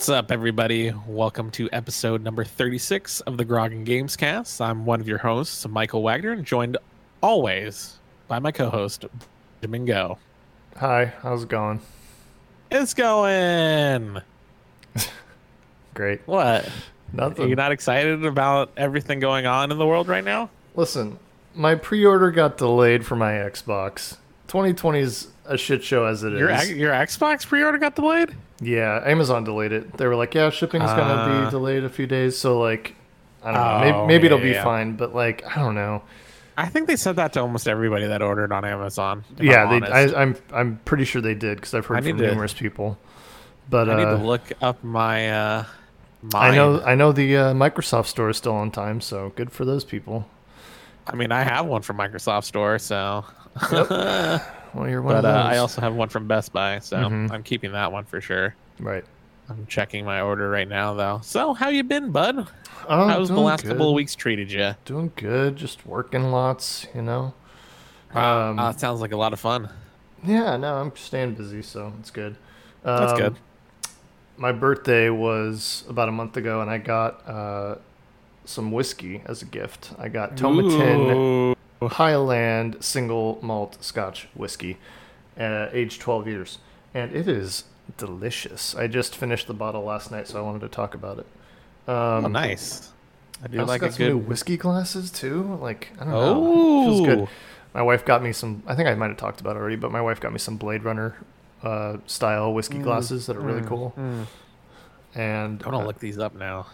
What's up, everybody? Welcome to episode number 36 of the Grog and Games Cast. I'm one of your hosts, Michael Wagner, and joined always by my co host, Benjamin Go. Hi, how's it going? It's going. Great. What? Nothing. Are you not excited about everything going on in the world right now? Listen, my pre-order got delayed for my Xbox. 2020 is a shit show as it is. Your, your Xbox pre order got delayed? yeah, Amazon delayed it. They were like, "Yeah, shipping's gonna Ah. be delayed a few days." So like, I don't know. Oh, Maybe, maybe it'll be yeah. fine, but like, I don't know. I think they said that to almost everybody that ordered on Amazon. yeah, I'm they. I, I'm I'm pretty sure they did because I've heard need from to- numerous people. But I need uh, to look up my. Uh, I know I know the uh, Microsoft store is still on time, so good for those people. I mean, I have one from Microsoft Store, so. Well, you're one but of uh. I also have one from Best Buy, so Mhm. I'm keeping that one for sure. right. I'm checking my order right now, though. So, how you been, bud? Oh, How's the last couple of weeks treated you? Doing good, just working lots, you know. Um, uh, that sounds like a lot of fun. Yeah, no, I'm staying busy, so it's good. That's Um, good. My birthday was about a month ago, and I got uh, some whiskey as a gift. I got Tomatin Ooh. Highland single malt Scotch whiskey, uh, aged 12 years, and it is delicious. I just finished the bottle last night, so I wanted to talk about it. Um, Oh, nice. I I do also like got a some new whiskey glasses too. Like I don't know, it feels good. Oh, My wife got me some. I think I might have talked about it already, but my wife got me some Blade Runner uh, style whiskey Mm, glasses that are really mm, cool. mm. And I'm gonna uh, look these up now.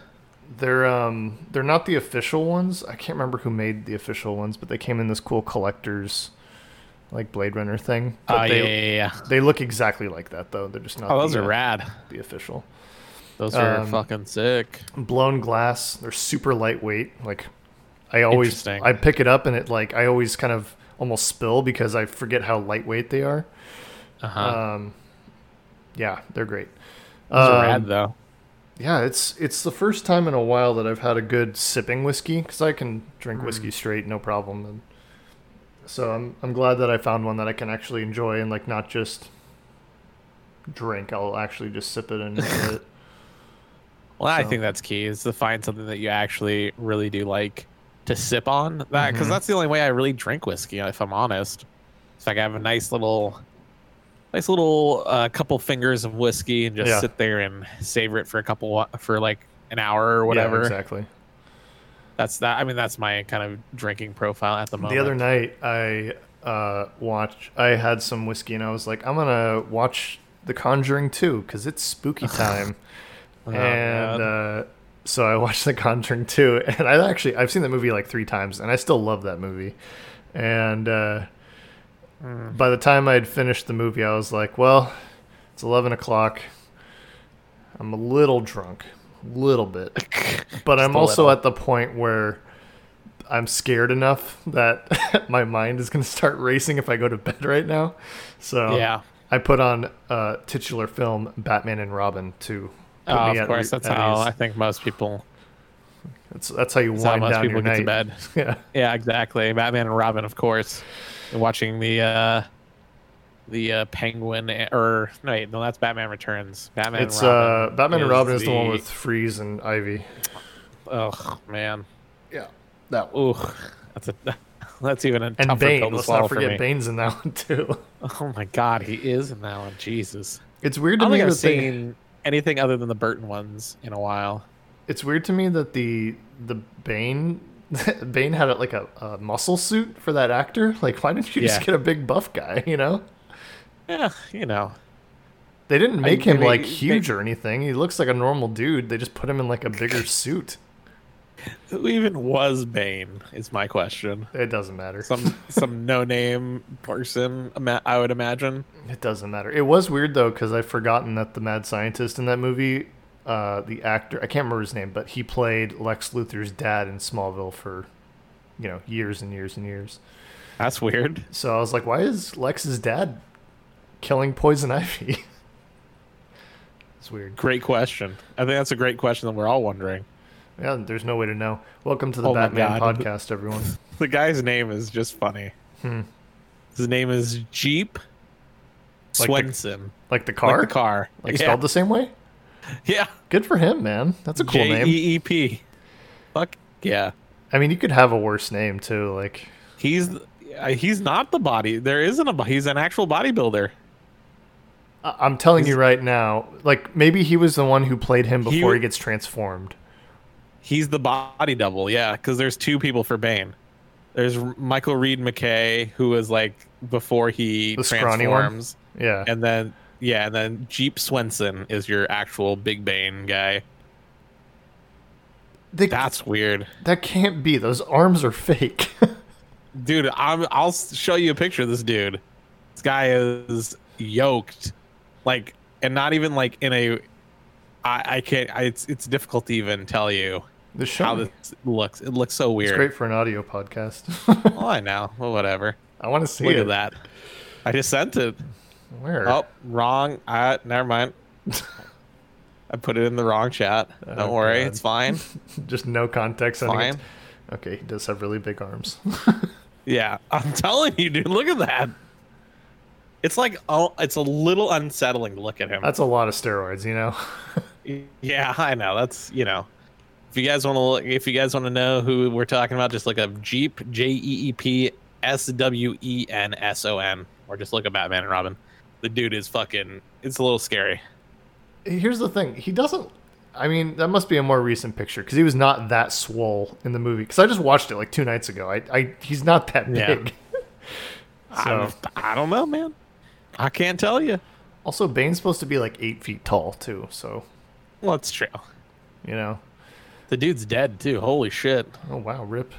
They're um they're not the official ones. I can't remember who made the official ones, but they came in this cool collector's like Blade Runner thing. Oh, yeah, they, yeah, yeah, yeah. they look exactly like that though. They're just not. Oh, those the, are uh, rad. The official Those are um, fucking sick. blown glass. They're super lightweight. Like I always I pick it up and it like I always kind of almost spill because I forget how lightweight they are. Uh huh. Um, yeah, they're great. Those are Um, rad, though. Yeah, it's it's the first time in a while that I've had a good sipping whiskey because I can drink Mm. whiskey straight, no problem. And so I'm I'm glad that I found one that I can actually enjoy and like not just drink. I'll actually just sip it and enjoy it. Well, I think that's key is to find something that you actually really do like to sip on that because Mhm. that's the only way I really drink whiskey. If I'm honest, it's like I have a nice little, nice little uh, couple fingers of whiskey and just Yeah. sit there and savor it for a couple for like an hour or whatever. Yeah, exactly. That's that. I mean, that's my kind of drinking profile at the moment. The other night I uh watched I had some whiskey and I was like I'm gonna watch The Conjuring 2 because it's spooky time. Oh, and uh, so I watched The Conjuring 2, and I actually I've seen that movie like three times, and I still love that movie. And uh, Mm. by the time I had finished the movie, I was like, well, it's eleven o'clock. I'm a little drunk, a little bit, but I'm also little. at the point where I'm scared enough that my mind is going to start racing if I go to bed right now. So yeah. I put on uh, titular film Batman and Robin to Oh, of course. re- That's at how ease. I think most people. That's that's how you That's how wind most down people your get to night. bed. Yeah, Yeah, exactly. Batman and Robin, of course. And Watching the uh the uh Penguin or no, wait, no, that's Batman Returns. Batman it's and Robin. uh Batman and Robin is the one the- with Freeze and Ivy. Oh man. Yeah, that Ooh, that's a that's even a and tougher pill Bane. to Let's swallow not for forget me. Bane's in that one too. Oh my god, he is in that one. Jesus. It's weird I don't me. Think I've that they, seen anything other than the Burton ones in a while. It's weird to me that the the Bane Bane had like a, a muscle suit for that actor. Like, why didn't you Yeah. just get a big buff guy? You know, Yeah, you know. they didn't make him maybe- like huge or anything. He looks like a normal dude. They just put him in like a bigger suit. Who even was Bane? Is my question. It doesn't matter. Some some no name person, I would imagine. It doesn't matter. It was weird though because I've forgotten that the mad scientist in that movie, uh, the actor I can't remember his name, but he played Lex Luthor's dad in Smallville for, you know, years and years and years. That's weird. So I was like, why is Lex's dad killing Poison Ivy? it's weird. Great question. I think that's a great question that we're all wondering. Yeah, there's no way to know. Welcome to the Oh Batman podcast, everyone. The guy's name is just funny. Hmm. His name is Jeep Like the- Swenson. Like the car, Like the car. like yeah. spelled the same way. Yeah. Good for him, man. That's a cool J name. E E P. Fuck yeah. I mean, you could have a worse name too. Like, He's uh, he's not the body. There isn't a. He's an actual bodybuilder. I'm telling you right now, like maybe he was the one who played him before he, w- gets transformed. He's the body double. Yeah, because there's two people for Bane. There's Michael Reid MacKay, who was like before he The transforms, Yeah. and then yeah, and then Jeep Swenson is your actual Big Bane guy. They, That's weird, that can't be. Those arms are fake. dude. I'm, I'll show you a picture of this dude. This guy is yoked, like, and not even like in a. I, I can't. I, it's it's difficult to even tell you the show. how this looks. It looks so It's weird. great for an audio podcast. Well, I know. Well, whatever. I want to see Look it. at that. I just sent it. Where? Oh, wrong. Uh, never mind. I put it in the wrong chat. Don't Oh, worry, God. it's fine. Just no context. sending it. Okay, he does have really big arms. Yeah, I'm telling you, dude. Look at that. It's like oh, it's a little unsettling to look at him. That's a lot of steroids, you know. yeah, I know. That's you know. If you guys want to look, if you guys want to know who we're talking about, just look up Jeep J E E P S W E N S O N, or just look up Batman and Robin. The dude is fucking. It's a little scary. Here's the thing. He doesn't. I mean, that must be a more recent picture because he was not that swole in the movie. Because I just watched it like two nights ago. I, I he's not that big. I, so I don't know, man. I can't tell you. also, Bane's supposed to be like eight feet tall too. So Well, it's true. you know. The dude's dead too. Holy shit! Oh wow, rip.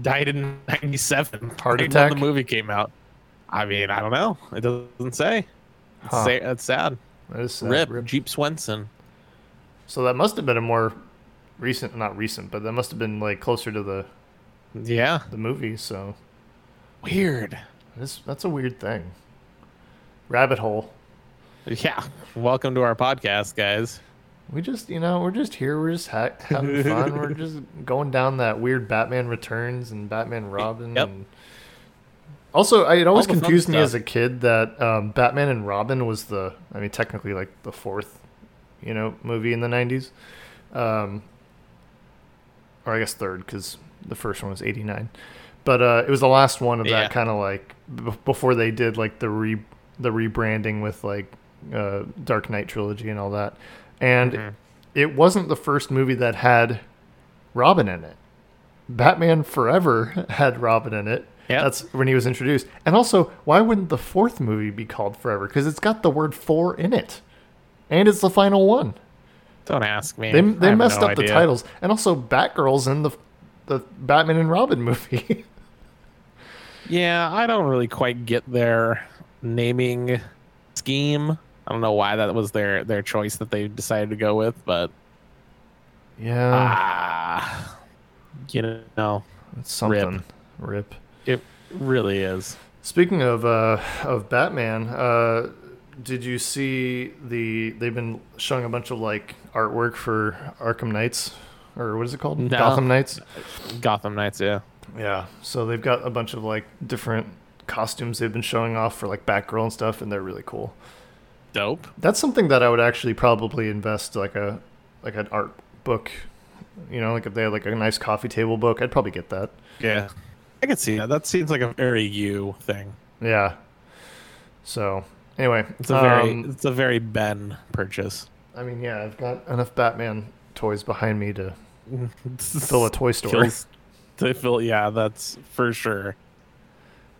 Died in '97. Heart attack? When the movie came out. I mean, I don't know. It doesn't say. Huh. sa- it's sad. That is sad. Rip, Rip. Jeep Swenson. So that must have been a more recent, not recent, but that must have been like closer to the Yeah. the movie. So Weird. that's that's a weird thing. Rabbit hole. Yeah. Welcome to our podcast, guys. We just, you know, we're just here. We're just ha- having fun. we're just going down that weird Batman Returns and Batman Robin. Yep. And also, I, it always All the fun confused me stuff. as a kid that um, Batman and Robin was the, I mean, technically like the fourth, you know, movie in the '90s, um, or I guess third because the first one was '89. But uh, it was the last one of Yeah. that kind of like b- before they did like the re the rebranding with like uh, Dark Knight trilogy and all that. And Mhm. it wasn't the first movie that had Robin in it. Batman Forever had Robin in it. Yep. That's when he was introduced. And also, why wouldn't the fourth movie be called Forever? Because it's got the word four in it, and it's the final one. Don't ask me. They they messed no up the titles, and also Batgirl's in the the Batman and Robin movie. Yeah, I don't really quite get their naming scheme. I don't know why that was their their choice that they decided to go with, but yeah, ah, you know, it's something. Rip. It really is. Speaking of uh, of Batman, uh, did you see the? They've been showing a bunch of like artwork for Arkham Knights, or what is it called? No. Gotham Knights. Gotham Knights, yeah. Yeah. So they've got a bunch of like different costumes they've been showing off for like Batgirl and stuff, and they're really cool. Dope. That's something that I would actually probably invest like a like an art book. You know, like if they had like a nice coffee table book, I'd probably get that. Yeah. I can see that. That seems like a very you thing. Yeah. So anyway, It's a very um, it's a very Ben purchase. I mean, yeah, I've got enough Batman toys behind me to fill a toy store. Kills- to fill yeah, that's for sure.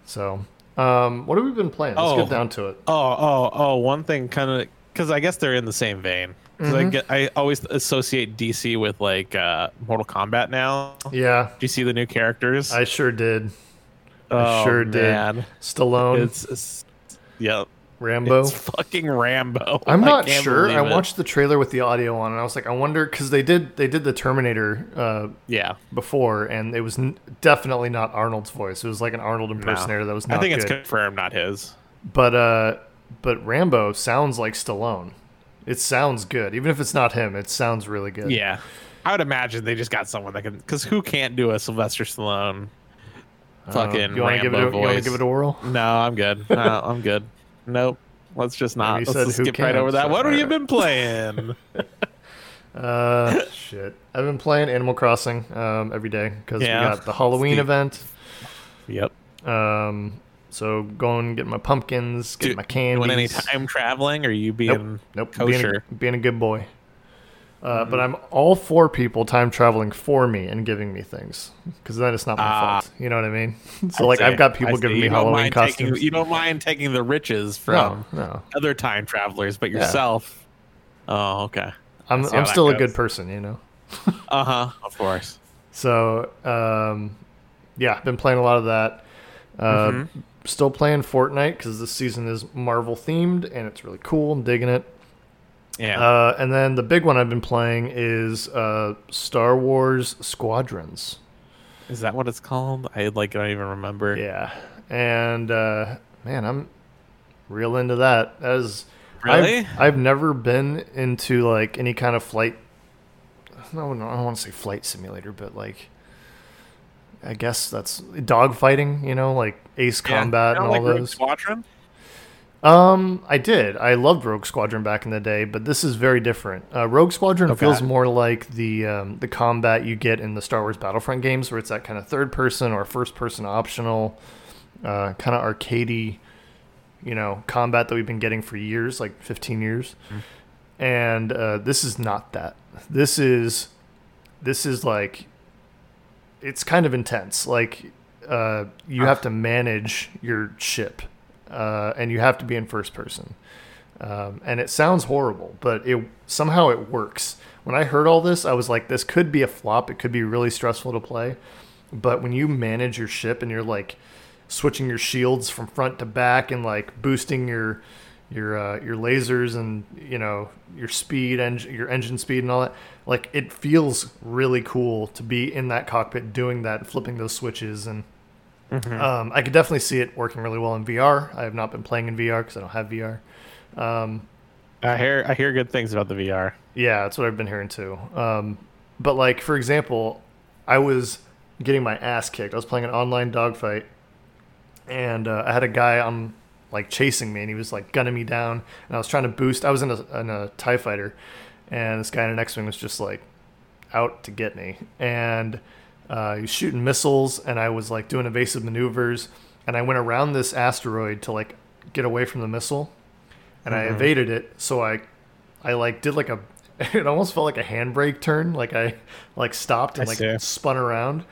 So, um, what have we been playing? Let's Oh. get down to it. Oh, oh, oh! One thing, kind of, because I guess they're in the same vein. 'Cause I get, I always associate DC with like uh, Mortal Kombat. Now, Yeah. do you see the new characters? I sure did. oh, sure did. man. Stallone, It's, it's yeah, Rambo. it's fucking Rambo. I'm not can't sure. I believe it. watched the trailer with the audio on, and I was like, I wonder because they did they did the Terminator uh, Yeah, before, and it was n- definitely not Arnold's voice. It was like an Arnold impersonator that was not I think it's good. confirmed, not his. But uh, but Rambo sounds like Stallone. It sounds good, even if it's not him. It sounds really good. Yeah, I would imagine they just got someone that can. Because who can't do a Sylvester Stallone? Uh, Fucking you wanna Rambo give it a, You want to give it a whirl? No, I'm good. No, I'm good. Nope. let's just not. you Let's said just skip right over that. so- what have you been playing? Uh, shit. I've been playing Animal Crossing um, every day because Yeah. we got the Halloween Steve. event. yep. Um, so going get my pumpkins, get Do- my candies. Doing any time traveling? Or are you being Nope, being kosher? a, being a good boy. Uh, Mm-hmm. But I'm all for people time traveling for me and giving me things because then it's not my Ah. fault. You know what I mean? so I like see. I've got people giving me Halloween mind taking- costumes. you don't mind taking the riches from no. other time travelers, but Yeah. yourself. Oh, okay. I'm I'm still a good person, you know. Uh huh. Of course. So um, yeah, been playing a lot of that. Uh, Mhm. Still playing Fortnite because this season is Marvel themed and it's really cool. I'm digging it. Yeah. Uh, and then the big one I've been playing is uh, Star Wars Squadrons. Is that what it's called? I like don't even remember. Yeah, and uh, man, I'm real into that. Is Really? I've, I've never been into like any kind of flight. No, no, I don't want to say flight simulator, but like, I guess that's dogfighting. You know, like Ace Yeah. Combat and all like Rogue those. Squadron. Um, I did. I loved Rogue Squadron back in the day, but this is very different. Uh, Rogue Squadron Okay. feels more like the um, the combat you get in the Star Wars Battlefront games, where it's that kind of third person or first person optional, uh, kind of arcadey, you know, combat that we've been getting for years, like fifteen years. And uh, this is not that. This is this is like it's kind of intense. Like uh, you have to manage your ship, uh, and you have to be in first person. Um, and it sounds horrible, but it somehow it works. When I heard all this, I was like, "This could be a flop. It could be really stressful to play." But when you manage your ship and you're like switching your shields from front to back and like boosting your your uh, your lasers and you know your speed and your engine speed and all that like it feels really cool to be in that cockpit doing that flipping those switches and um, i could definitely see it working really well in vr i have not been playing in vr because i don't have vr um, I hear I hear good things about the VR. yeah, that's what I've been hearing too. Um, but like for example, I was getting my ass kicked. I was playing an online dogfight, and uh, I had a guy on like chasing me, and he was like gunning me down, and I was trying to boost. I was in a, in a Tie Fighter, and this guy in the next wing was just like out to get me, and uh, he was shooting missiles, and I was like doing evasive maneuvers, and I went around this asteroid to like get away from the missile, and I evaded it. So I I like did like a it almost felt like a handbrake turn. Like I like stopped and I like see. spun around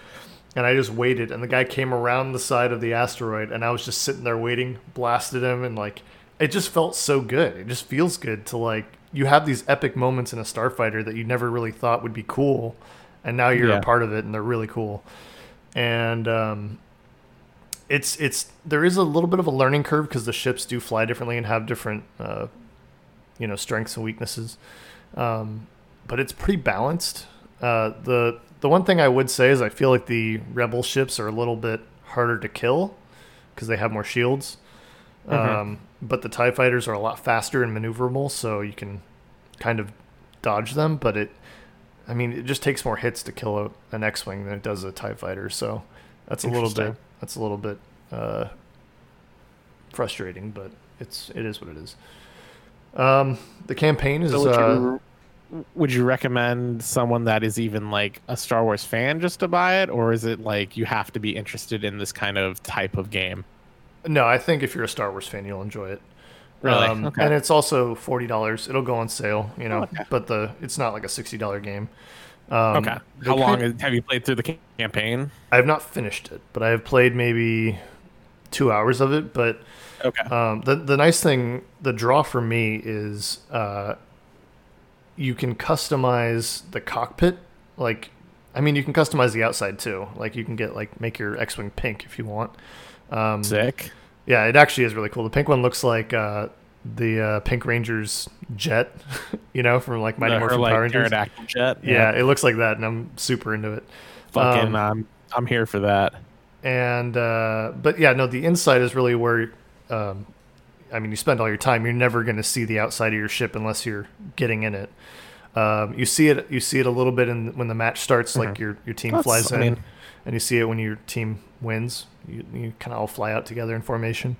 and I just waited and the guy came around the side of the asteroid and I was just sitting there waiting, blasted him and like it just felt so good. It just feels good to like you have these epic moments in a starfighter that you never really thought would be cool and now you're Yeah. a part of it and they're really cool. And um it's it's there is a little bit of a learning curve because the ships do fly differently and have different uh, you know strengths and weaknesses um, but it's pretty balanced uh, the the one thing i would say is i feel like the rebel ships are a little bit harder to kill because they have more shields. Um, but the tie fighters are a lot faster and maneuverable so you can kind of dodge them but it i mean it just takes more hits to kill a, an x-wing than it does a tie fighter so that's a little bit that's a little bit uh, frustrating but it's it is what it is. Um, the campaign is uh, would you recommend someone that is even like a Star Wars fan just to buy it, or is it like you have to be interested in this kind of type of game? No, I think if you're a Star Wars fan, you'll enjoy it. Really? Um, Okay. And it's also forty dollars. It'll go on sale, you know. Okay. But the it's not like a sixty dollar game. Um, okay. How long is, have you played through the campaign? I have not finished it, but I have played maybe two hours of it. But Okay. um, the the nice thing, the draw for me is uh, you can customize the cockpit. Like, I mean, you can customize the outside too. Like, you can get like make your X-wing pink if you want. Um, Sick. Yeah, it actually is really cool. The pink one looks like uh, the uh, Pink Ranger's jet, you know, from like Mighty The- Morphin or like Power Rangers. jet. Yeah, it looks like that, and I'm super into it. Fucking, um, um, I'm here for that. And uh, but yeah, no, the inside is really where, um, I mean, you spend all your time. You're never going to see the outside of your ship unless you're getting in it. Um, you see it. You see it a little bit in when the match starts. Like your your team Mm-hmm. That's- flies I in, mean- and you see it when your team wins. You you kind of all fly out together in formation.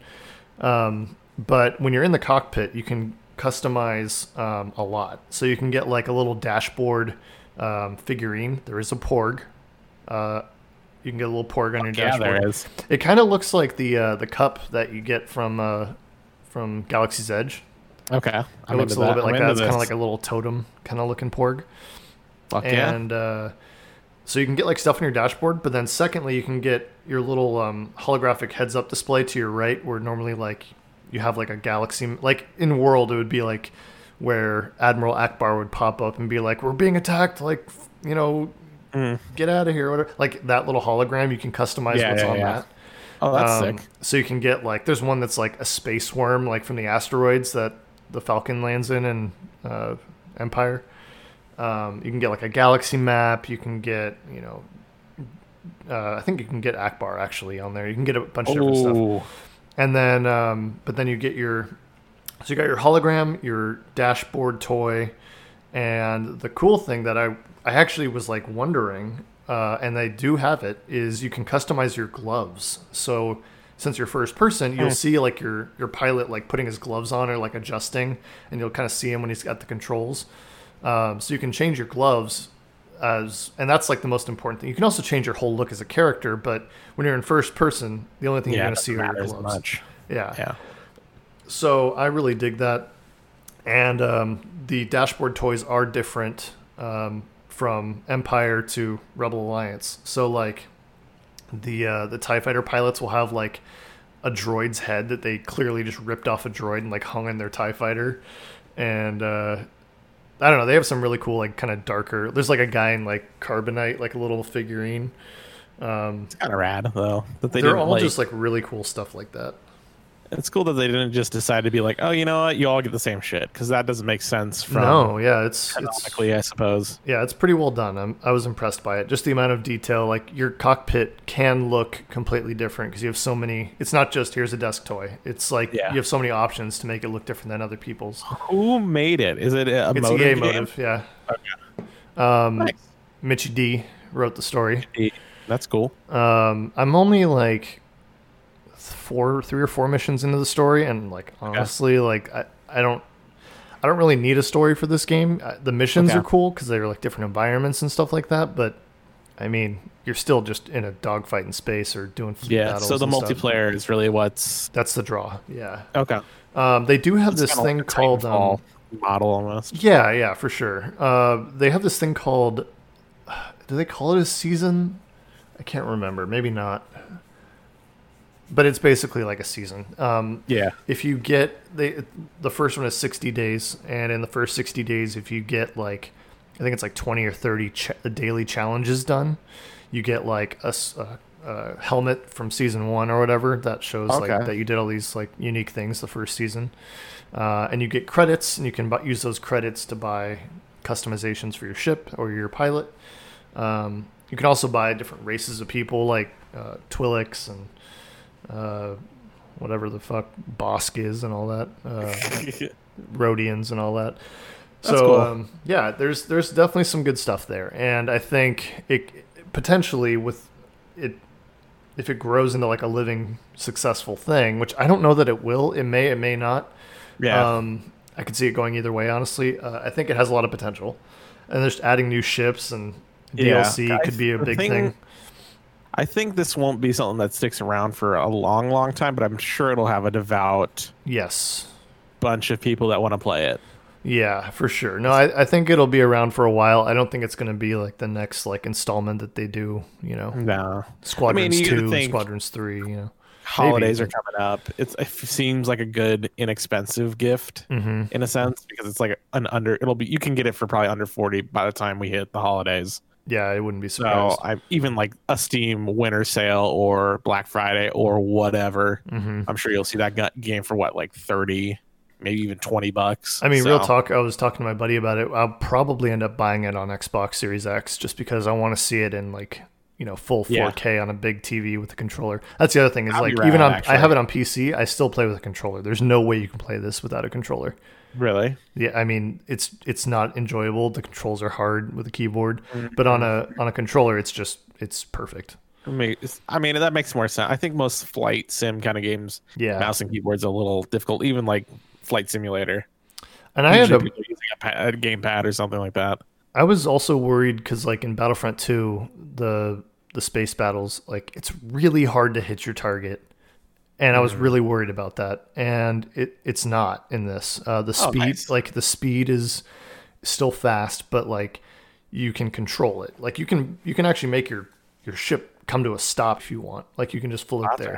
Um, but when you're in the cockpit, you can customize um, a lot. So you can get like a little dashboard um, figurine. There is a Porg. Uh, you can get a little Porg on your Yeah, dashboard. there is. It kind of looks like the uh, the cup that you get from uh, from Galaxy's Edge. Okay. It I'm looks a little that. bit like I'm that. It's kind of like a little totem kind of looking Porg. Fuck yeah. And uh, so you can get like stuff on your dashboard, but then secondly, you can get your little um, holographic heads up display to your right, where normally like you have like a galaxy, like in World, it would be like where Admiral Ackbar would pop up and be like, "We're being attacked!" Like you know, Mm. get out of here, whatever. Like that little hologram, you can customize Yeah, what's yeah, on yeah. that. Oh, that's Um, sick. So you can get like there's one that's like a space worm, like from the asteroids that the Falcon lands in in uh, Empire. Um, you can get like a galaxy map. You can get you know, uh, I think you can get Ackbar actually on there. You can get a bunch of different stuff. Oh, And then, um, but then you get your, so you got your hologram, your dashboard toy, and the cool thing that I I actually was like wondering, uh, and they do have it, is you can customize your gloves. So since you're first person, you'll see like your your pilot like putting his gloves on or like adjusting, and you'll kind of see him when he's got the controls. Um, so you can change your gloves as, and that's like the most important thing. You can also change your whole look as a character, but when you're in first person, the only thing yeah, you're going to see are your gloves. much. Yeah. Yeah. So I really dig that. And um, the dashboard toys are different um, from Empire to Rebel Alliance. So like the uh, the Tie Fighter pilots will have like a droid's head that they clearly just ripped off a droid and like hung in their Tie Fighter, and uh, I don't know. They have some really cool like kind of darker. There's like a guy in like carbonite, like a little figurine. Um, It's kind of rad though that they are all like. just like really cool stuff like that. It's cool that they didn't just decide to be like, oh, you know what, you all get the same shit because that doesn't make sense from no, yeah, it's it's canonically, I suppose. Yeah, it's pretty well done. I'm, I was impressed by it. Just the amount of detail. Like your cockpit can look completely different because you have so many. It's not just here's a desk toy. It's like Yeah. you have so many options to make it look different than other people's. Who made it? Is it a It's motive EA game? motive, yeah. Um, Nice. D wrote the story. That's cool. Um, I'm only like four, three or four missions into the story, and like honestly, like I, I don't, I don't really need a story for this game. Uh, The missions Okay. are cool because they're like different environments and stuff like that. But I mean, you're still just in a dogfight in space or doing Yeah. battles So the and stuff. multiplayer is really what's That's the draw. Yeah. okay. Um, they do have It's this thing like called. Um, model almost. yeah, yeah, for sure. Uh, they have this thing called. Do they call it a season? I can't remember. Maybe not. But it's basically like a season. Um, Yeah. if you get the the first one is 60 days, and in the first 60 days, if you get like, I think it's like 20 or 30 ch- daily challenges done, you get like a helmet from season one or whatever that shows like that you did all these like unique things the first season, uh, and you get credits, and you can bu- use those credits to buy customizations for your ship or your pilot. Um, you can also buy different races of people like uh, Twi'leks and uh, whatever the fuck Bossk is and all that, uh, Rodians and all that. That's so cool. um, yeah, there's there's definitely some good stuff there, and I think it potentially with it if it grows into like a living successful thing, which I don't know that it will. It may, it may not. yeah. Um, I could see it going either way. Honestly, uh, I think it has a lot of potential, and just adding new ships and DLC I- could be a big thing- thing. I think this won't be something that sticks around for a long, long time, but I'm sure it'll have a devout Yes. bunch of people that want to play it. Yeah, for sure. No, I, I think it'll be around for a while. I don't think it's going to be like the next like installment that they do. You know, No. Squadrons you gotta two, Squadrons three. You know. Holidays Maybe. are coming up. It's, it seems like a good, inexpensive gift hmm in a sense because it's like an under. It'll be you can get it for probably under forty by the time we hit the holidays. Yeah, I wouldn't be So surprised. I even like a Steam winter sale or Black Friday or whatever. hmm I'm sure you'll see that game for what like thirty, maybe even twenty bucks. I mean, real talk. I was talking to my buddy about it. I'll probably end up buying it on Xbox Series X just because I want to see it in like you know full 4K on a big TV with a controller. That's the other thing is like be even on I have it on PC. I still play with a controller. There's no way you can play this without a controller. Really? Yeah, I mean it's it's not enjoyable. The controls are hard with a keyboard, Mm-hmm. but on a on a controller, it's just it's perfect. I mean, I mean that makes more sense. I think most flight sim kind of games, Yeah, mouse and keyboard's a little difficult. Even like Flight Simulator. and I had a, using a, pa- a gamepad or something like that. I was also worried because like in Battlefront 2, the the space battles, like it's really hard to hit your target. And I was really worried about that. And it, it's not in this. Uh, the Oh, speed nice. like the speed is still fast, but like you can control it. Like you can you can actually make your your ship come to a stop if you want. Like you can just float there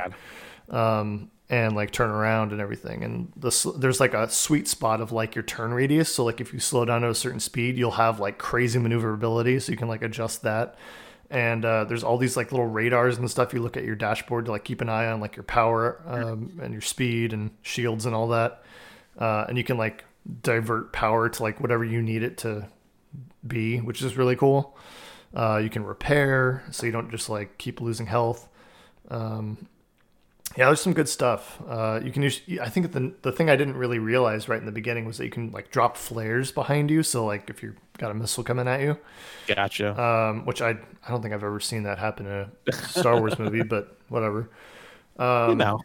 um, and like turn around and everything. And the there's like a sweet spot of like your turn radius. So like if you slow down to a certain speed, you'll have like crazy maneuverability, so you can like adjust that. And uh, there's all these like little radars and stuff you look at your dashboard to like keep an eye on like your power um, and your speed and shields and all that. Uh, and you can like divert power to like whatever you need it to be, which is really cool. Uh, you can repair, so you don't just like keep losing health. Um, yeah, there's some good stuff. Uh, you can use. I think the the thing I didn't really realize right in the beginning was that you can like drop flares behind you. So like if you've got a missile coming at you, Gotcha. um, which I I don't think I've ever seen that happen in a Star Wars movie, but whatever. Um, you know,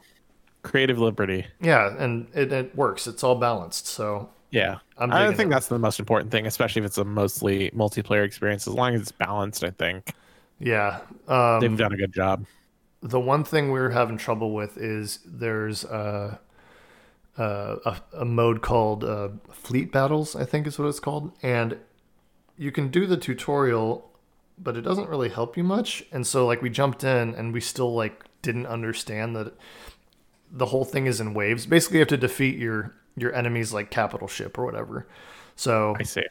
creative liberty. Yeah, and it, it works. It's all balanced. So Yeah. I think it. that's the most important thing, especially if it's a mostly multiplayer experience. As long as it's balanced, I think yeah, um, they've done a good job. The one thing we're having trouble with is there's uh, a, a mode called uh, Fleet Battles, I think is what it's called, and you can do the tutorial, but it doesn't really help you much. And so like we jumped in and we still like didn't understand that the whole thing is in waves. Basically, you have to defeat your your enemy's like capital ship or whatever. So I see.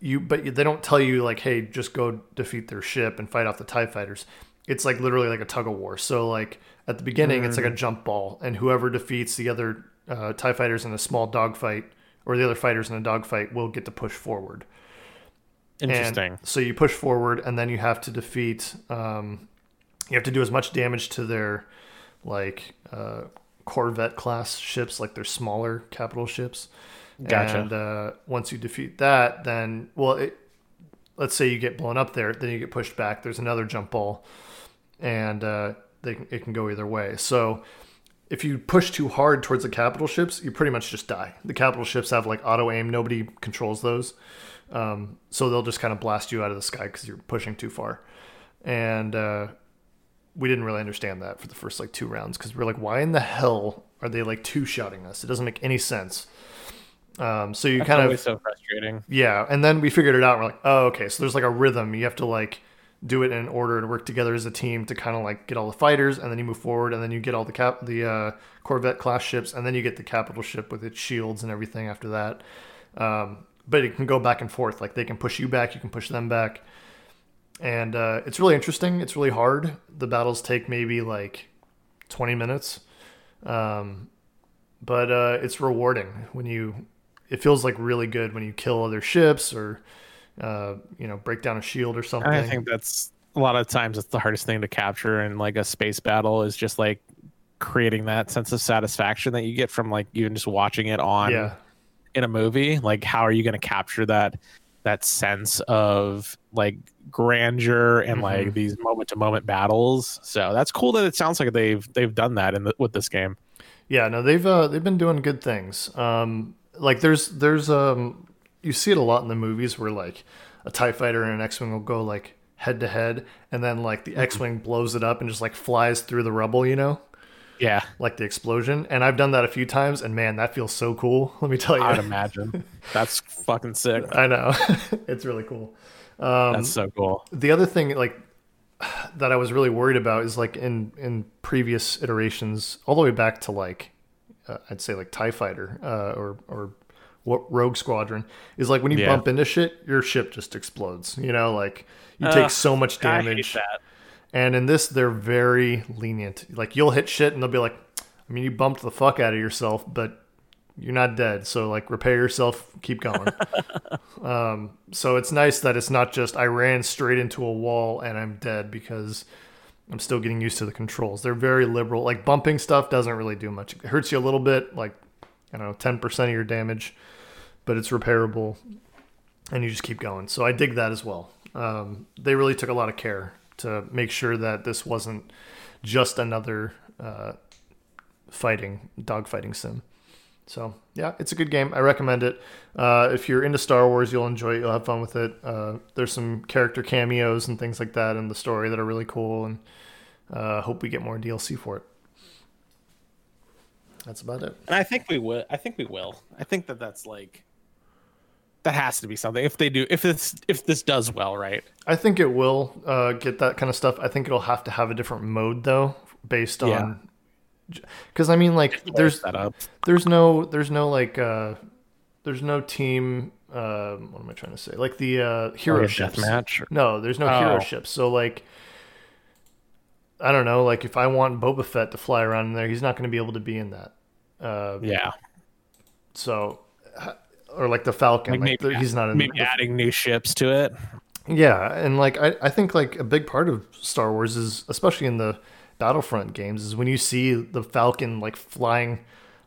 you but they don't tell you like hey just go defeat their ship and fight off the tie fighters it's like literally like a tug of war so like at the beginning it's like a jump ball and whoever defeats the other uh, tie fighters in a small dogfight or the other fighters in a dogfight will get to push forward And Interesting. so you push forward and then you have to defeat um, you have to do as much damage to their like uh, corvette class ships like their smaller capital ships Gotcha. and uh, once you defeat that, then well, it, let's say you get blown up there, then you get pushed back. There's another jump ball, and uh, they it can go either way. So if you push too hard towards the capital ships, you pretty much just die. The capital ships have like auto aim. Nobody controls those, um, so they'll just kind of blast you out of the sky because you're pushing too far. And uh, we didn't really understand that for the first like two rounds because we're like, why in the hell are they like two shotting us? It doesn't make any sense. Um, so you That's kind of so frustrating. yeah, and then we figured it out. We're like, oh, okay. So there's like a rhythm. You have to like do it in order to work together as a team to kind of like get all the fighters, and then you move forward, and then you get all the cap the uh, Corvette class ships, and then you get the capital ship with its shields and everything after that. Um, but it can go back and forth. Like they can push you back, you can push them back, and uh, it's really interesting. It's really hard. The battles take maybe like 20 minutes, um, but uh, it's rewarding when you. It feels like really good when you kill other ships or, uh, you know, break down a shield or something. I think that's a lot of times it's the hardest thing to capture in like a space battle is just like creating that sense of satisfaction that you get from like even just watching it on yeah, in a movie like how are you going to capture that that sense of like grandeur and like Mhm. these moment to moment battles so that's cool that it sounds like they've they've done that in the, with this game yeah. No, they've uh, they've been doing good things. Um, like there's there's um, you see it a lot in the movies where like a Tie Fighter and an X-wing will go like head to head, and then like the X-wing blows it up and just like flies through the rubble. You know. yeah like the explosion. And I've done that a few times, and man, that feels so cool. Let me tell you. i'd imagine that's fucking sick I know. it's really cool. Um, that's so cool the other thing, like that, I was really worried about is like in in previous iterations, all the way back to like uh, I'd say like Tie Fighter uh, or or what Rogue Squadron is like when you Yeah. bump into shit, your ship just explodes. You know, like you Ugh, take so much damage. And in this, they're very lenient. Like you'll hit shit, and they'll be like, "I mean, you bumped the fuck out of yourself, but you're not dead. So like, repair yourself, keep going." um, so it's nice that it's not just I ran straight into a wall and I'm dead because I'm still getting used to the controls. They're very liberal. Like bumping stuff doesn't really do much. It hurts you a little bit, like I don't know, ten percent of your damage, but it's repairable, and you just keep going. So I dig that as well. Um, they really took a lot of care to make sure that this wasn't just another uh, fighting dogfighting sim. So yeah, it's a good game. I recommend it. Uh, if you're into Star Wars, you'll enjoy it. You'll have fun with it. Uh, there's some character cameos and things like that in the story that are really cool, and uh, hope we get more DLC for it. That's about it. And I think we will. I think we will. I think that that's like that has to be something. If they do, if this if this does well, right? I think it will uh, get that kind of stuff. I think it'll have to have a different mode though, based Yeah. Because I mean, like, there's there's no there's no like uh, there's no team. Uh, what am I trying to say? Like the uh, hero Like ships. deathmatch or- No, there's no hero Oh. ships. So like, I don't know. Like if I want Boba Fett to fly around in there, he's not going to be able to be in that. Uh, Yeah, so, or like the Falcon, like like, maybe he's not in. maybe the- adding new ships to it. Yeah, and like I, I think like a big part of Star Wars is especially in the Battlefront games is when you see the Falcon like flying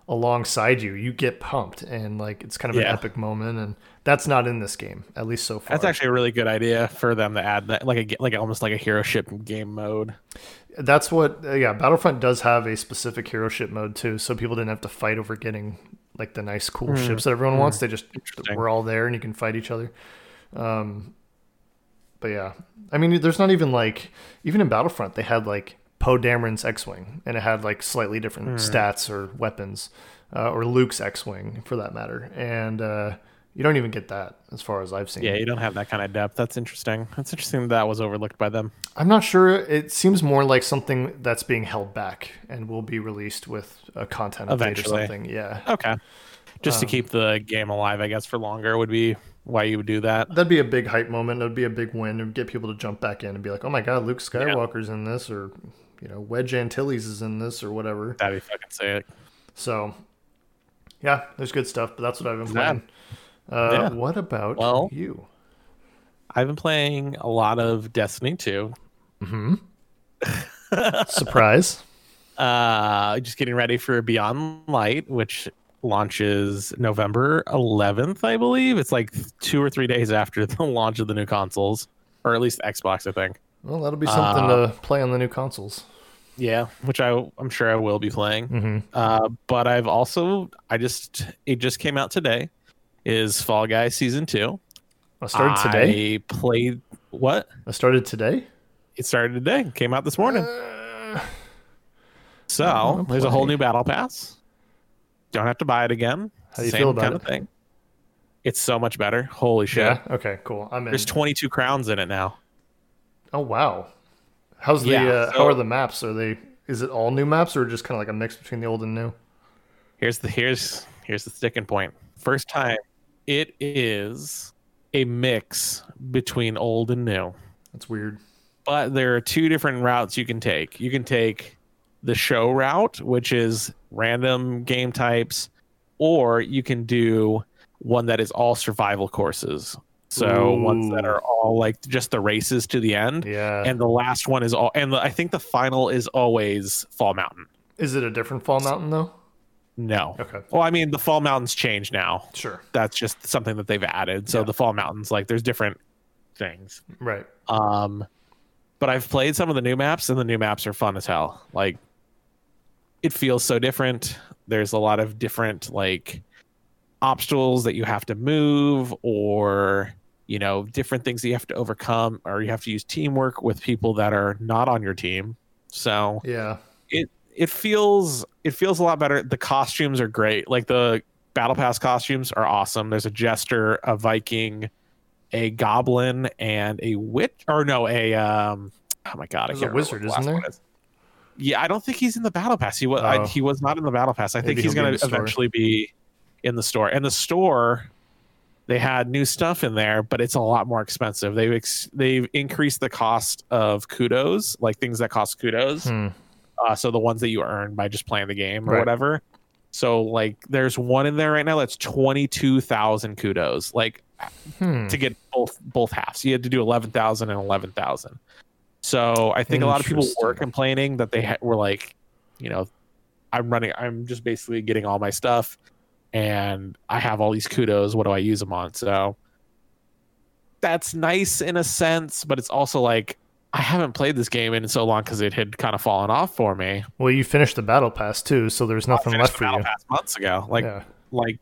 alongside you, you get pumped and like it's kind of an epic moment and that's not in this game at least so far. That's actually a really good idea for them to add that, like a like almost like a hero ship game mode. That's what uh, yeah, Battlefront does have a specific hero ship mode too, so people didn't have to fight over getting like the nice cool ships that everyone wants. They just we're all there and you can fight each other. Um but yeah. I mean there's not even like even in Battlefront they had like Poe Dameron's X-wing and it had like slightly different stats or weapons uh, or Luke's X-wing for that matter. And uh you don't even get that as far as I've seen. Yeah, you don't have that kind of depth. That's interesting. That's interesting that, that was overlooked by them. I'm not sure. It seems more like something that's being held back and will be released with a content update or something. Yeah, Okay, just Um, to keep the game alive, I guess, for longer would be why you would do that. that'd be a big hype moment. That'd be a big win. It'd get people to jump back in and be like, "Oh my god, Luke Skywalker's in this," or you know, Wedge Antilles is in this, or whatever. That'd be fucking sick. So, yeah, there's good stuff. But that's what I've been Yeah. playing. Uh, Yeah. What about Well- you? I've been playing a lot of Destiny 2. Surprise! Uh, just getting ready for Beyond Light, which launches November 11th, I believe. It's like two or three days after the launch of the new consoles, or at least Xbox, I think. Well, that'll be something Uh, to play on the new consoles. Yeah, which I I'm sure I will be playing. hmm Uh, but I've also I just it just came out today. Is Fall Guys season two? I started today. I played what? I started today. It started today. Came out this morning. Uh, So there's a whole new battle pass. Don't have to buy it again. How do you Same feel about kind it? of thing. It's so much better. Holy shit! yeah. Okay. Cool. I'm in. There's 22 crowns in it now. Oh wow. How's the Yeah, uh, how are the maps? Are they is it all new maps or just kind of like a mix between the old and new? Here's the here's here's the sticking point. First time, it is a mix between old and new. That's weird. but there are two different routes you can take. You can take the show route, which is random game types, or you can do one that is all survival courses. So ones that are all like just the races to the end. Yeah. And the last one is all, and the, I think the final is always Fall Mountain. is it a different Fall Mountain though? No. Okay. Well, I mean, the Fall Mountains change now. Sure. That's just something that they've added. So Yeah. the Fall Mountains, like, there's different things. Right. Um, but I've played some of the new maps, and the new maps are fun as hell. Like, it feels so different. There's a lot of different like obstacles that you have to move, or you know, different things that you have to overcome, or you have to use teamwork with people that are not on your team. So Yeah. it it feels it feels a lot better. The costumes are great. Like the battle pass costumes are awesome. There's a jester, a Viking, a goblin, and a witch. Or no, a um. Oh my god, I There's can't a wizard, isn't there? Yeah, I don't think he's in the battle pass. He was. I, Oh. he was not in the battle pass. I think he's he'll be in going the to eventually be in the store. And the store, they had new stuff in there, but it's a lot more expensive. They've ex- they've increased the cost of kudos, like things that cost kudos Hmm. uh, so the ones that you earn by just playing the game or Right. whatever. So like, there's one in there right now that's twenty two thousand kudos, like Hmm. to get both both halves. You had to do eleven thousand and eleven thousand. So I think a lot of people were complaining that they ha- were like, you know, I'm running, I'm just basically getting all my stuff, and I have all these kudos. What do I use them on? So that's nice in a sense, but it's also like I haven't played this game in so long because it had kind of fallen off for me. Well, you finished the battle pass too, so there's nothing Finished left the for Battle you. Pass months ago, like yeah, like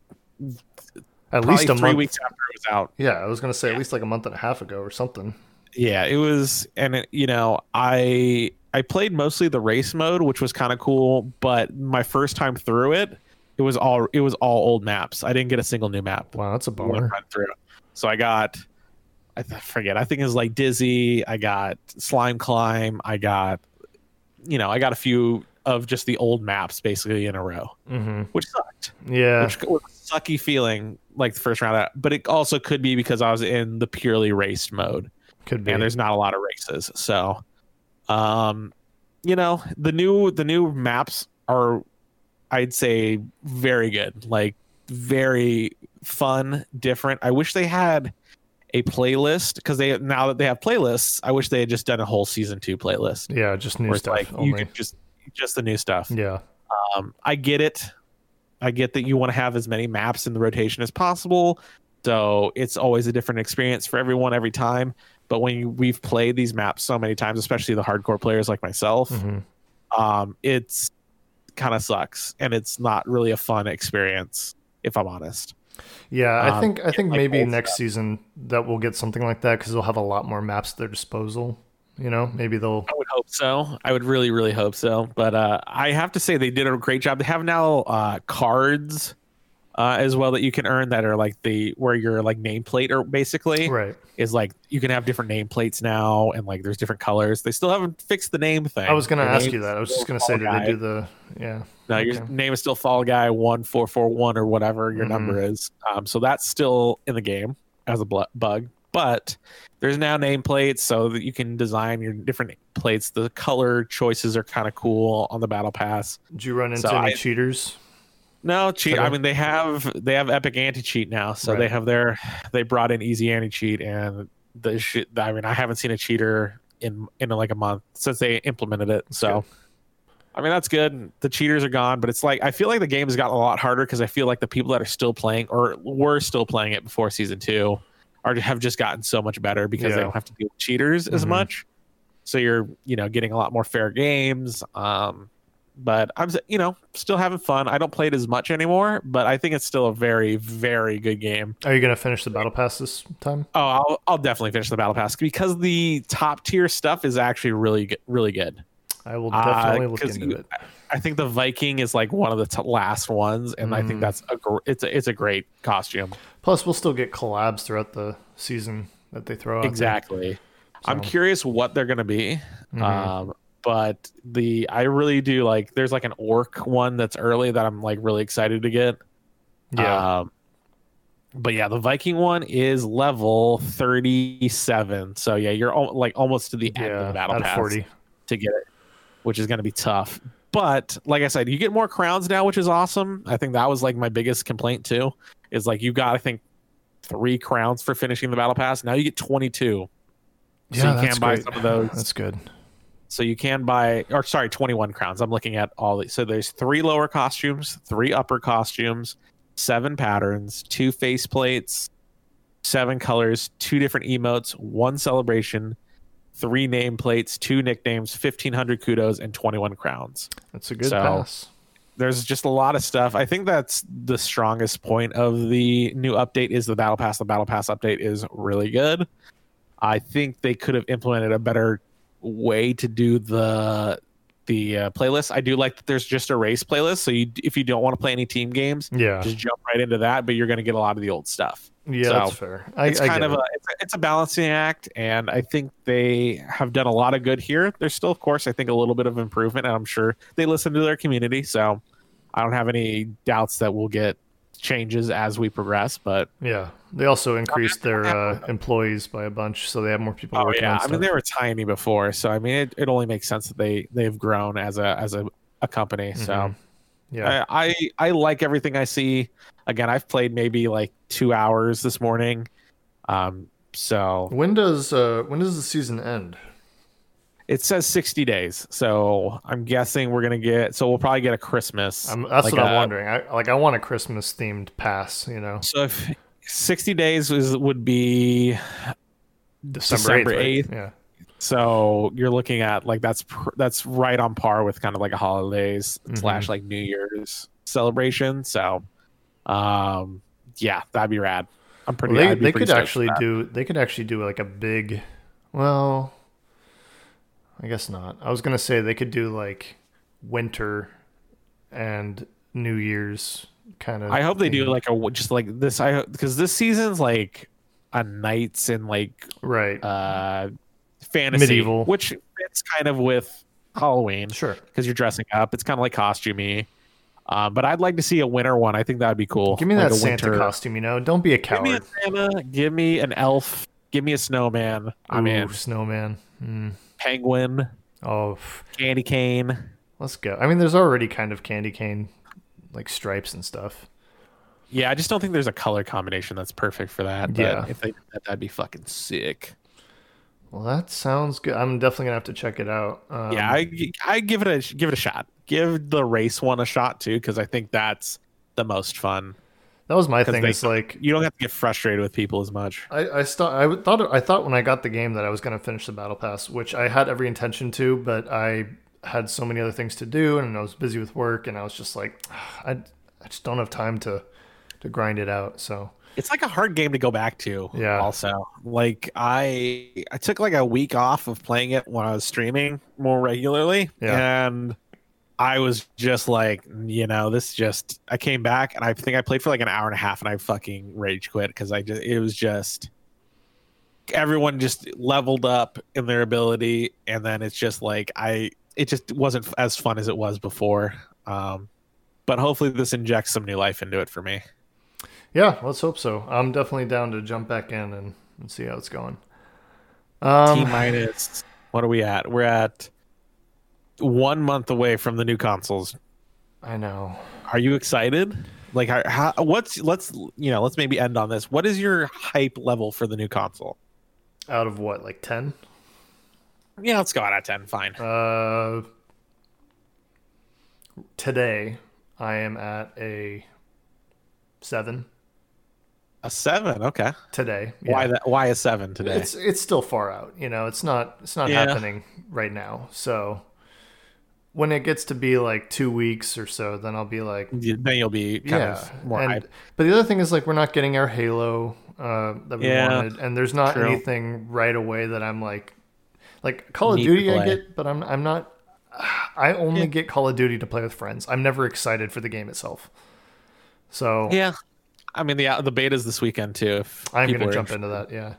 at least a three month. weeks after it was out. Yeah, I was gonna say at least like a month and a half ago or something. Yeah, it was, and it, you know, I I played mostly the race mode, which was kind of cool. But my first time through it, it was all it was all old maps. I didn't get a single new map. Wow, that's a bummer. run through. So I got, I forget. I think it was like Dizzy. I got Slime Climb. I got, you know, I got a few of just the old maps basically in a row, hmm which sucked. Yeah, Which was a sucky feeling like the first round. Out. But it also could be because I was in the purely raced mode could be. and there's not a lot of races. So, um, you know, the new the new maps are, I'd say, very good. Like very fun, different. I wish they had a playlist because they now that they have playlists, I wish they had just done a whole season two playlist. yeah, just new stuff like you only. could just just the new stuff. Yeah, Um, I get it. I get that you want to have as many maps in the rotation as possible. So it's always a different experience for everyone every time. But when you, we've played these maps so many times, especially the hardcore players like myself, hmm um, it's kind of sucks and it's not really a fun experience, if I'm honest. yeah. I Um, think I think like maybe next season that we'll get something like that because they'll have a lot more maps at their disposal. You know, maybe they'll. I would hope so. I would really, really hope so. But uh, I have to say they did a great job. They have now uh, cards uh, as well that you can earn that are like the where your like nameplate or basically Right. is like you can have different nameplates now and like there's different colors. They still haven't fixed the name thing. I was gonna ask you that. I was just gonna say, Fall did they do the? Yeah. No, your name is still Fall Guy one four four one or whatever your Mhm. number is. Um, so that's still in the game as a bl- bug, but there's now nameplates so that you can design your different plates. The color choices are kind of cool on the battle pass. Did you run into So any I- cheaters? No cheat. I mean, they have they have Epic anti cheat now, so Right. they have their they brought in easy anti cheat, and the shit. I mean, I haven't seen a cheater in in like a month since they implemented it. So, I mean, that's good. The cheaters are gone, but it's like I feel like the game has gotten a lot harder because I feel like the people that are still playing or were still playing it before season two are have just gotten so much better because Yeah. they don't have to deal with cheaters as Mhm. much. So you're you know getting a lot more fair games. Um, but I'm you know still having fun. I don't play it as much anymore, but I think it's still a very very good game. Are you gonna finish the battle pass this time? Oh, I'll, I'll definitely finish the battle pass because the top tier stuff is actually really really good. I will Uh, definitely look 'cause into you- it. I think the Viking is like one of the t- last ones, and I Mm. think that's a gr- it's a, it's a great costume. Plus, we'll still get collabs throughout the season that they throw out. Exactly. I'm curious what they're gonna be. Mhm. Um, but the I really do like. There's like an orc one that's early that I'm like really excited to get. yeah. Um, but yeah, the Viking one is level 37. So yeah, you're al- like almost to the end of the battle pass 40. to get it, which is going to be tough. But like I said, you get more crowns now, which is awesome. I think that was like my biggest complaint too. Is like you got I think three crowns for finishing the battle pass. Now you get 22. So Yeah, you can buy great. some of those. That's good. So you can buy, or sorry, 21 crowns. I'm looking at all these. So there's three lower costumes, three upper costumes, seven patterns, two face plates, seven colors, two different emotes, one celebration, three nameplates, two nicknames, 1500 kudos, and 21 crowns. That's a good So- pass. There's just a lot of stuff. I think that's the strongest point of the new update is the battle pass. The battle pass update is really good. I think they could have implemented a better way to do the the uh, playlist. I do like that there's just a race playlist, so you if you don't want to play any team games, Yeah. just jump right into that. But you're going to get a lot of the old stuff. Yeah, so, that's fair. I, It's I kind of it. a it's, a it's a balancing act, and I think they have done a lot of good here. There's still, of course, I think a little bit of improvement, and I'm sure they listen to their community. So I don't have any doubts that we'll get changes as we progress. But Yeah, they also increased their uh, employees by a bunch, so they have more people oh working yeah, I mean they were tiny before, so I mean it, it only makes sense that they they've grown as a as a, a company. So. Mhm. yeah, I, I I like everything I see. Again, I've played maybe like two hours this morning. Um, so when does uh, when does the season end? It says 60 days. So I'm guessing we're gonna get. So we'll probably get a Christmas. I'm, that's like what I'm wondering. I like I want a Christmas themed pass. You know, So if 60 days is would be December December 8th. right? 8th. Yeah, So you're looking at like that's pr- that's right on par with kind of like a holidays slash like New Year's celebration. So, um, yeah, that'd be rad. I'm pretty. Well, they they pretty could actually do they could actually do like a big well I guess not. I was gonna say they could do like winter and New Year's kind of I hope they do like a just like this. I because this season's like a knights and like right. uh fantasy, Medieval. which fits kind of with Halloween sure. because you're dressing up. It's kind of like costumey. Um, but I'd like to see a winter one. I think that would be cool. Give me Like that Santa winter- costume, you know. Don't be a coward. Give me a. Santa. Give me an elf. Give me a snowman. I mean, snowman. Mm. Penguin. Oh, f- Candy cane. let's go. I mean, there's already kind of candy cane, like stripes and stuff. Yeah, I just don't think there's a color combination that's perfect for that. But Yeah. if they did that, that'd be fucking sick. Well, that sounds good. I'm definitely gonna have to check it out. Um, yeah, I I give it a give it a shot. Give the race one a shot too, because I think that's the most fun. That was my thing. Is like You don't have to get frustrated with people as much. I, I st- I thought I thought when I got the game that I was going to finish the battle pass, which I had every intention to, but I had so many other things to do, and I was busy with work, and I was just like, I, I just don't have time to to grind it out. So It's like a hard game to go back to. Yeah. Also, like I I took like a week off of playing it when I was streaming more regularly, Yeah. and I was just like, you know, this just. I came back and I think I played for like an hour and a half, and I fucking rage quit because I just it was just everyone just leveled up in their ability, and then it's just like I it just wasn't as fun as it was before. Um, but hopefully this injects some new life into it for me. yeah, let's hope so. I'm definitely down to jump back in and, and see how it's going. T Um, minus. What are we at? We're at one month away from the new consoles. I know. Are you excited? Like, how, what's let's you know let's maybe end on this. What is your hype level for the new console? Out of what, like ten? Yeah, let's go out at ten. Fine. Uh, today I am at a seven. A seven. Okay. Today, Why that? Why a seven today? It's it's still far out. You know, it's not it's not Yeah. happening right now. So when it gets to be like two weeks or so, then I'll be like, then you'll be kind yeah. of more and, hype. but the other thing is like we're not getting our Halo uh, that we Yeah. wanted, and there's not True. anything right away that I'm like, like Call of Need to Duty I get, but I'm I'm not. I only get Call of Duty to play with friends. I'm never excited for the game itself. So Yeah. I mean the the beta's this weekend too. If I'm gonna jump into that. Yeah.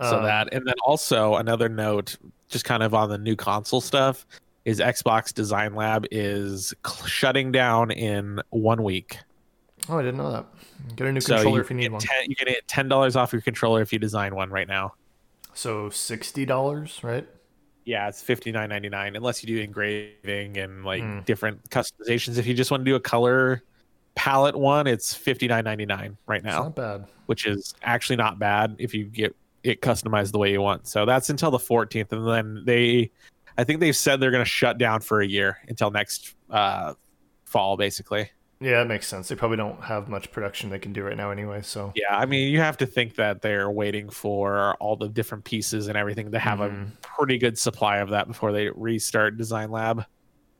so Uh, that and then also another note just kind of on the new console stuff is xbox design lab is cl- shutting down in one week Oh, I didn't know that. Get a new so controller you, if you need one. 10, you can get $10 off your controller if you design one right now So sixty dollars, right? yeah it's $59.99 unless you do engraving and like Hmm. different customizations if you just want to do a color palette one it's $59.99 right It's now not bad. which is actually not bad if you get it customized the way you want. So that's until the 14th, and then they, I think they've said they're going to shut down for a year until next uh, fall, basically. Yeah, that makes sense. They probably don't have much production they can do right now anyway. So Yeah, I mean, you have to think that they're waiting for all the different pieces and everything to have Mhm. a pretty good supply of that before they restart Design Lab.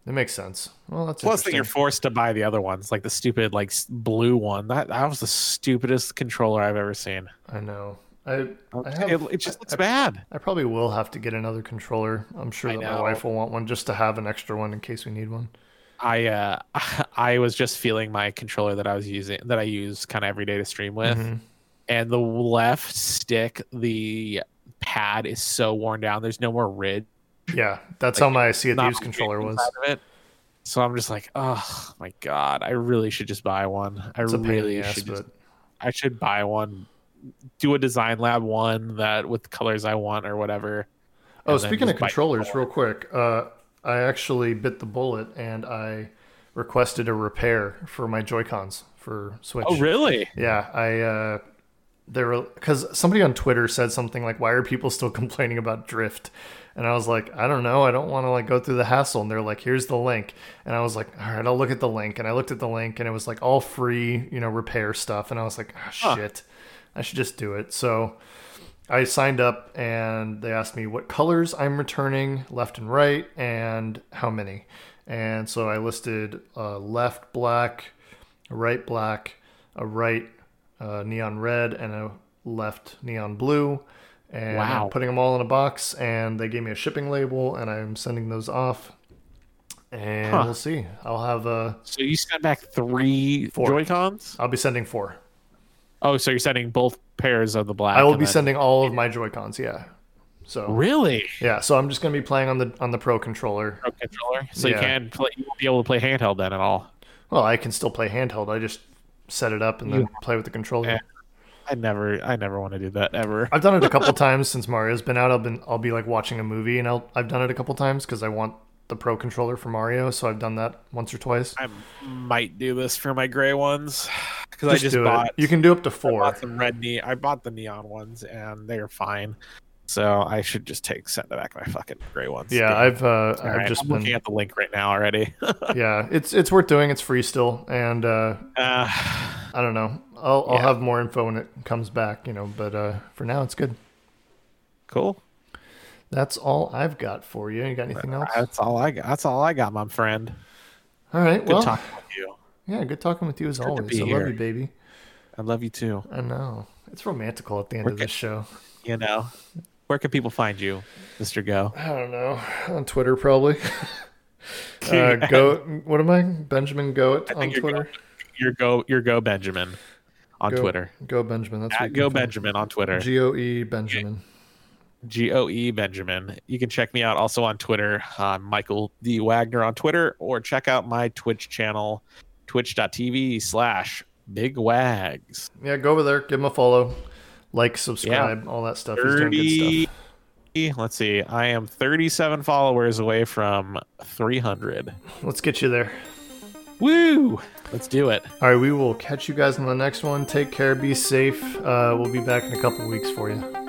it makes sense. Well, that's Plus, that you're forced to buy the other ones, like the stupid like blue one. That that was the stupidest controller I've ever seen. I know. I I, have, it, it just looks I, bad. I probably will have to get another controller. I'm sure that my wife will want one just to have an extra one in case we need one. I uh I was just feeling my controller that I was using that I use kind of every day to stream with, Mhm. and the left stick, the pad is so worn down. There's no more ridge. Yeah, that's Like, how my Sea of Thieves controller was. So I'm just like, oh my god, I really should just buy one. I It's a pain in really ass, should. but I should buy one. Do a design lab one that with the colors I want or whatever. Oh, speaking of controllers, real quick, uh, I actually bit the bullet and I requested a repair for my Joy Cons for Switch. Oh really? Yeah, I uh, there were because somebody on Twitter said something like, "Why are people still complaining about drift?" And I was like, "I don't know. I don't want to like go through the hassle." And they're like, "Here's the link." And I was like, "All right, I'll look at the link." And I looked at the link, and it was like all free, you know, repair stuff. And I was like, oh, Huh. "Shit, I should just do it." So I signed up and they asked me what colors I'm returning left and right and how many. And so I listed uh, left black, a right black, a right uh, neon red, and a left neon blue. And Wow. I'm putting them all in a box, and they gave me a shipping label, and I'm sending those off. And Huh. we'll see. I'll have uh, So you sent back three Four. Joy Cons? I'll be sending four. Oh, so you're sending both pairs of the black. I will be then- sending all of my Joy Cons. Yeah. So Really? yeah, so I'm just gonna be playing on the on the Pro controller. Pro controller. So you Yeah. can play. You won't be able to play handheld then at all. Well, I can still play handheld. I just set it up and then play with the controller. Yeah. I never. I never want to do that ever. I've done it a couple times since Mario's been out. I've been I'll be like watching a movie and I'll I've done it a couple times because I want the Pro controller for Mario. So I've done that once or twice. I might do this for my gray ones because I Just bought. it. You can do up to I four. bought some red ne- I bought the neon ones and they're fine. So I should just take send back my fucking gray ones. Yeah. I've uh, I've right, just I'm been looking at the link right now already. yeah. It's it's worth doing. It's free still, and uh, uh, I don't know. I'll I'll have more info when it comes back. You know, but uh, for now it's good. cool. That's all I've got for you. You got anything else? That's all I got. That's all I got, my friend. All right. Good well, talking with you. yeah, good talking with you as to always. be I love you, baby. I love you too. I know. It's romantical at the end We're of this show. You know, where can people find you, Mister Go? I don't know. On Twitter, probably. uh, go. What am I? Benjamin Goat on you're Twitter. Go, you're Go. You're Go Benjamin on Go- Twitter. Go Benjamin. That's At you Go can find. Benjamin on Twitter. G O E Benjamin. G O E Benjamin. You can check me out also on Twitter. I'm Michael D. Wagner on Twitter, or check out my Twitch channel, twitch.tv slash big wags. Yeah, go over there. Give him a follow. Like, subscribe, all that stuff. He's doing good stuff. 30, let's see, I am 37 followers away from 300. Let's get you there. Woo! Let's do it. All right, we will catch you guys on the next one. Take care. Be safe. Uh, we'll be back in a couple weeks for you.